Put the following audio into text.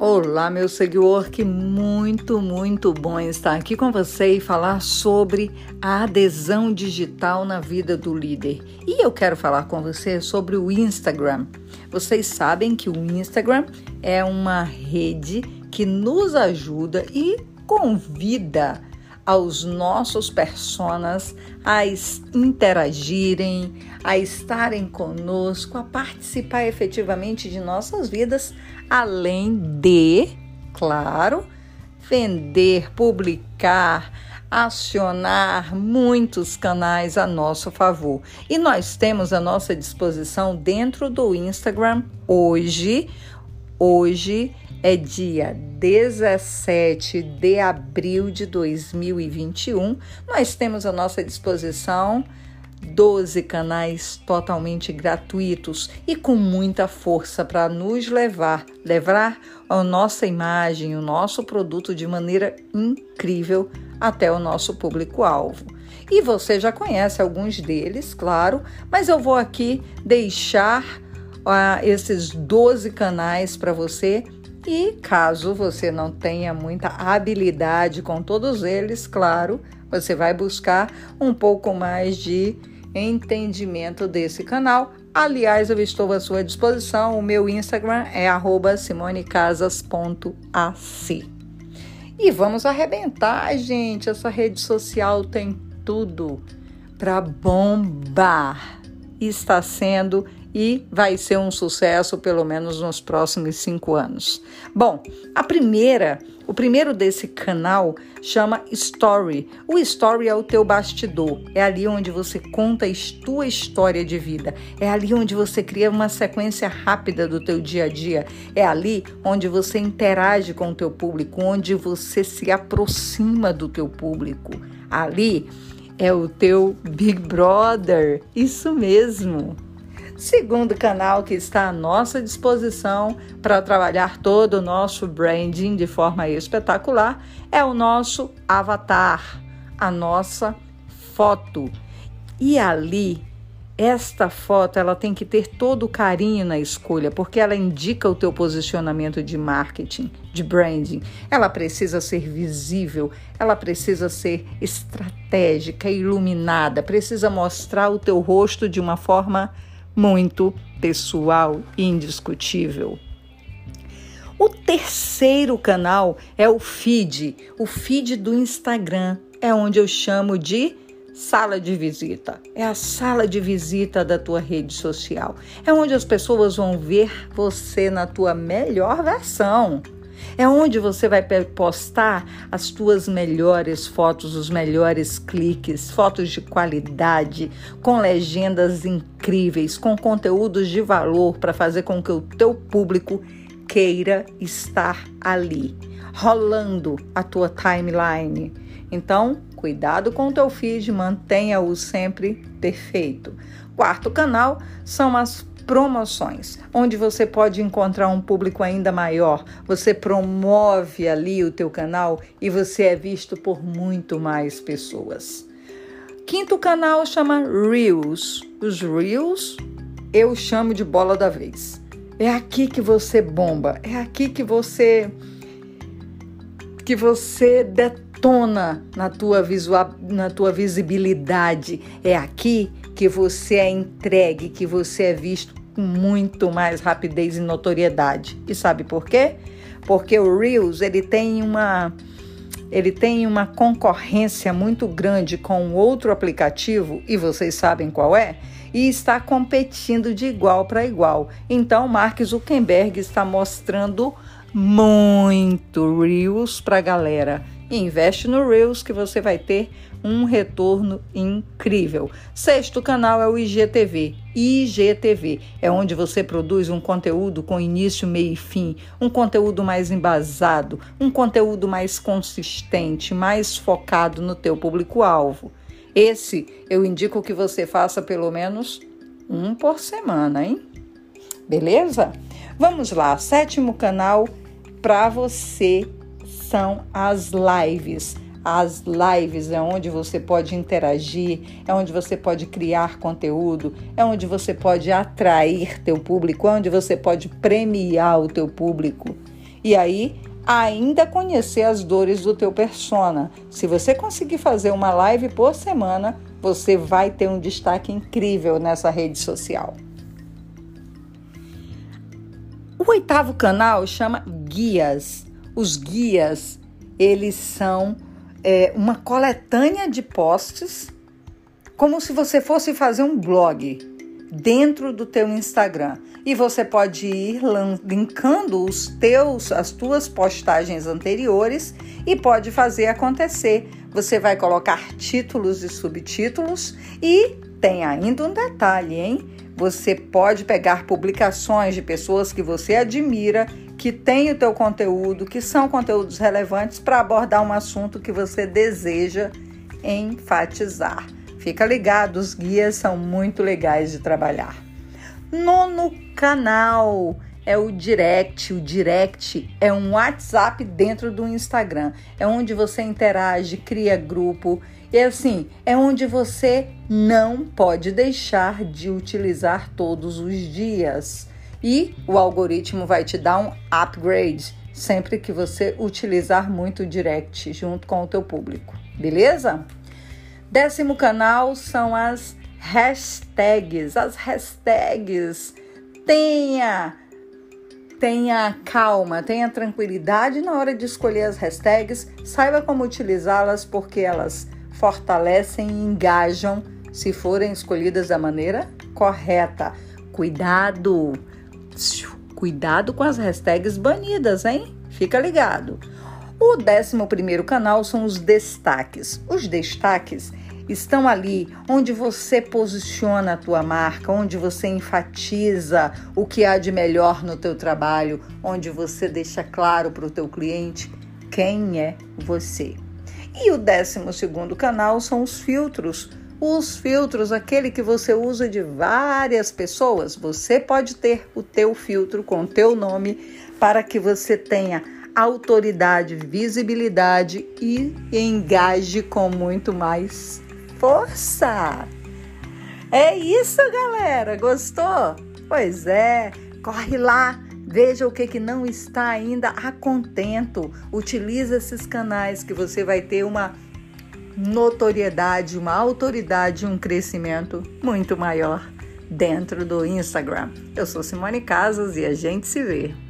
Olá, meu seguidor, que muito, muito bom estar aqui com você e falar sobre a adesão digital na vida do líder. E eu quero falar com você sobre o Instagram. Vocês sabem que o Instagram é uma rede que nos ajuda e convida aos nossos personas a interagirem, a estarem conosco, a participar efetivamente de nossas vidas, além de, claro, vender, publicar, acionar muitos canais a nosso favor. E nós temos à nossa disposição dentro do Instagram hoje, hoje é dia 17 de abril de 2021. Nós temos à nossa disposição 12 canais totalmente gratuitos e com muita força para nos levar, levar a nossa imagem, o nosso produto de maneira incrível até o nosso público-alvo. E você já conhece alguns deles, claro, mas eu vou aqui deixar uh, esses 12 canais para você e caso você não tenha muita habilidade com todos eles, claro, você vai buscar um pouco mais de entendimento desse canal. Aliás, eu estou à sua disposição. O meu Instagram é simonecasas.ac. E vamos arrebentar, gente. Essa rede social tem tudo para bombar. Está sendo e vai ser um sucesso pelo menos nos próximos cinco anos. Bom, a primeira, o primeiro desse canal chama Story. O Story é o teu bastidor, é ali onde você conta a tua história de vida, é ali onde você cria uma sequência rápida do teu dia a dia, é ali onde você interage com o teu público, onde você se aproxima do teu público. Ali é o teu Big Brother, isso mesmo. Segundo canal que está à nossa disposição para trabalhar todo o nosso branding de forma espetacular é o nosso avatar, a nossa foto. E ali, esta foto ela tem que ter todo o carinho na escolha, porque ela indica o teu posicionamento de marketing, de branding. Ela precisa ser visível, ela precisa ser estratégica, iluminada, precisa mostrar o teu rosto de uma forma muito pessoal indiscutível. O terceiro canal é o feed. O feed do Instagram é onde eu chamo de sala de visita. É a sala de visita da tua rede social. É onde as pessoas vão ver você na tua melhor versão. É onde você vai postar as tuas melhores fotos, os melhores cliques, fotos de qualidade, com legendas incríveis, com conteúdos de valor para fazer com que o teu público queira estar ali, rolando a tua timeline. Então, cuidado com o teu feed, mantenha-o sempre perfeito. Quarto canal são as promoções, onde você pode encontrar um público ainda maior. Você promove ali o teu canal e você é visto por muito mais pessoas. Quinto canal chama Reels. Os Reels eu chamo de bola da vez. É aqui que você bomba, é aqui que você que você detona na tua visual, na tua visibilidade. É aqui que você é entregue, que você é visto com muito mais rapidez e notoriedade. E sabe por quê? Porque o Reels ele tem uma ele tem uma concorrência muito grande com outro aplicativo e vocês sabem qual é? E está competindo de igual para igual. Então, Mark Zuckerberg está mostrando muito Reels para a galera. Investe no Reels que você vai ter um retorno incrível. Sexto canal é o IGTV. IGTV é onde você produz um conteúdo com início, meio e fim, um conteúdo mais embasado, um conteúdo mais consistente, mais focado no teu público-alvo. Esse eu indico que você faça pelo menos um por semana, hein? Beleza? Vamos lá, sétimo canal para você são as lives as lives é onde você pode interagir, é onde você pode criar conteúdo, é onde você pode atrair teu público, é onde você pode premiar o teu público. E aí, ainda conhecer as dores do teu persona. Se você conseguir fazer uma live por semana, você vai ter um destaque incrível nessa rede social. O oitavo canal chama Guias. Os guias, eles são é, uma coletânea de posts, como se você fosse fazer um blog dentro do teu Instagram. E você pode ir linkando os teus, as tuas postagens anteriores e pode fazer acontecer. Você vai colocar títulos e subtítulos e tem ainda um detalhe, hein? Você pode pegar publicações de pessoas que você admira, que têm o teu conteúdo, que são conteúdos relevantes para abordar um assunto que você deseja enfatizar. Fica ligado, os guias são muito legais de trabalhar. Nono canal é o direct. O direct é um WhatsApp dentro do Instagram. É onde você interage, cria grupo. E assim, é onde você não pode deixar de utilizar todos os dias. E o algoritmo vai te dar um upgrade sempre que você utilizar muito o direct junto com o teu público. Beleza? Décimo canal são as hashtags. As hashtags. Tenha, tenha calma, tenha tranquilidade na hora de escolher as hashtags. Saiba como utilizá-las porque elas fortalecem e engajam se forem escolhidas da maneira correta. Cuidado! Cuidado com as hashtags banidas, hein? Fica ligado. O 11 canal são os destaques. Os destaques estão ali onde você posiciona a tua marca, onde você enfatiza o que há de melhor no teu trabalho, onde você deixa claro para o teu cliente quem é você. E o 12 canal são os filtros. Os filtros, aquele que você usa de várias pessoas, você pode ter o teu filtro com o teu nome para que você tenha autoridade, visibilidade e engaje com muito mais força. É isso, galera. Gostou? Pois é, corre lá. Veja o que, que não está ainda a contento. Utilize esses canais que você vai ter uma notoriedade, uma autoridade, um crescimento muito maior dentro do Instagram. Eu sou Simone Casas e a gente se vê.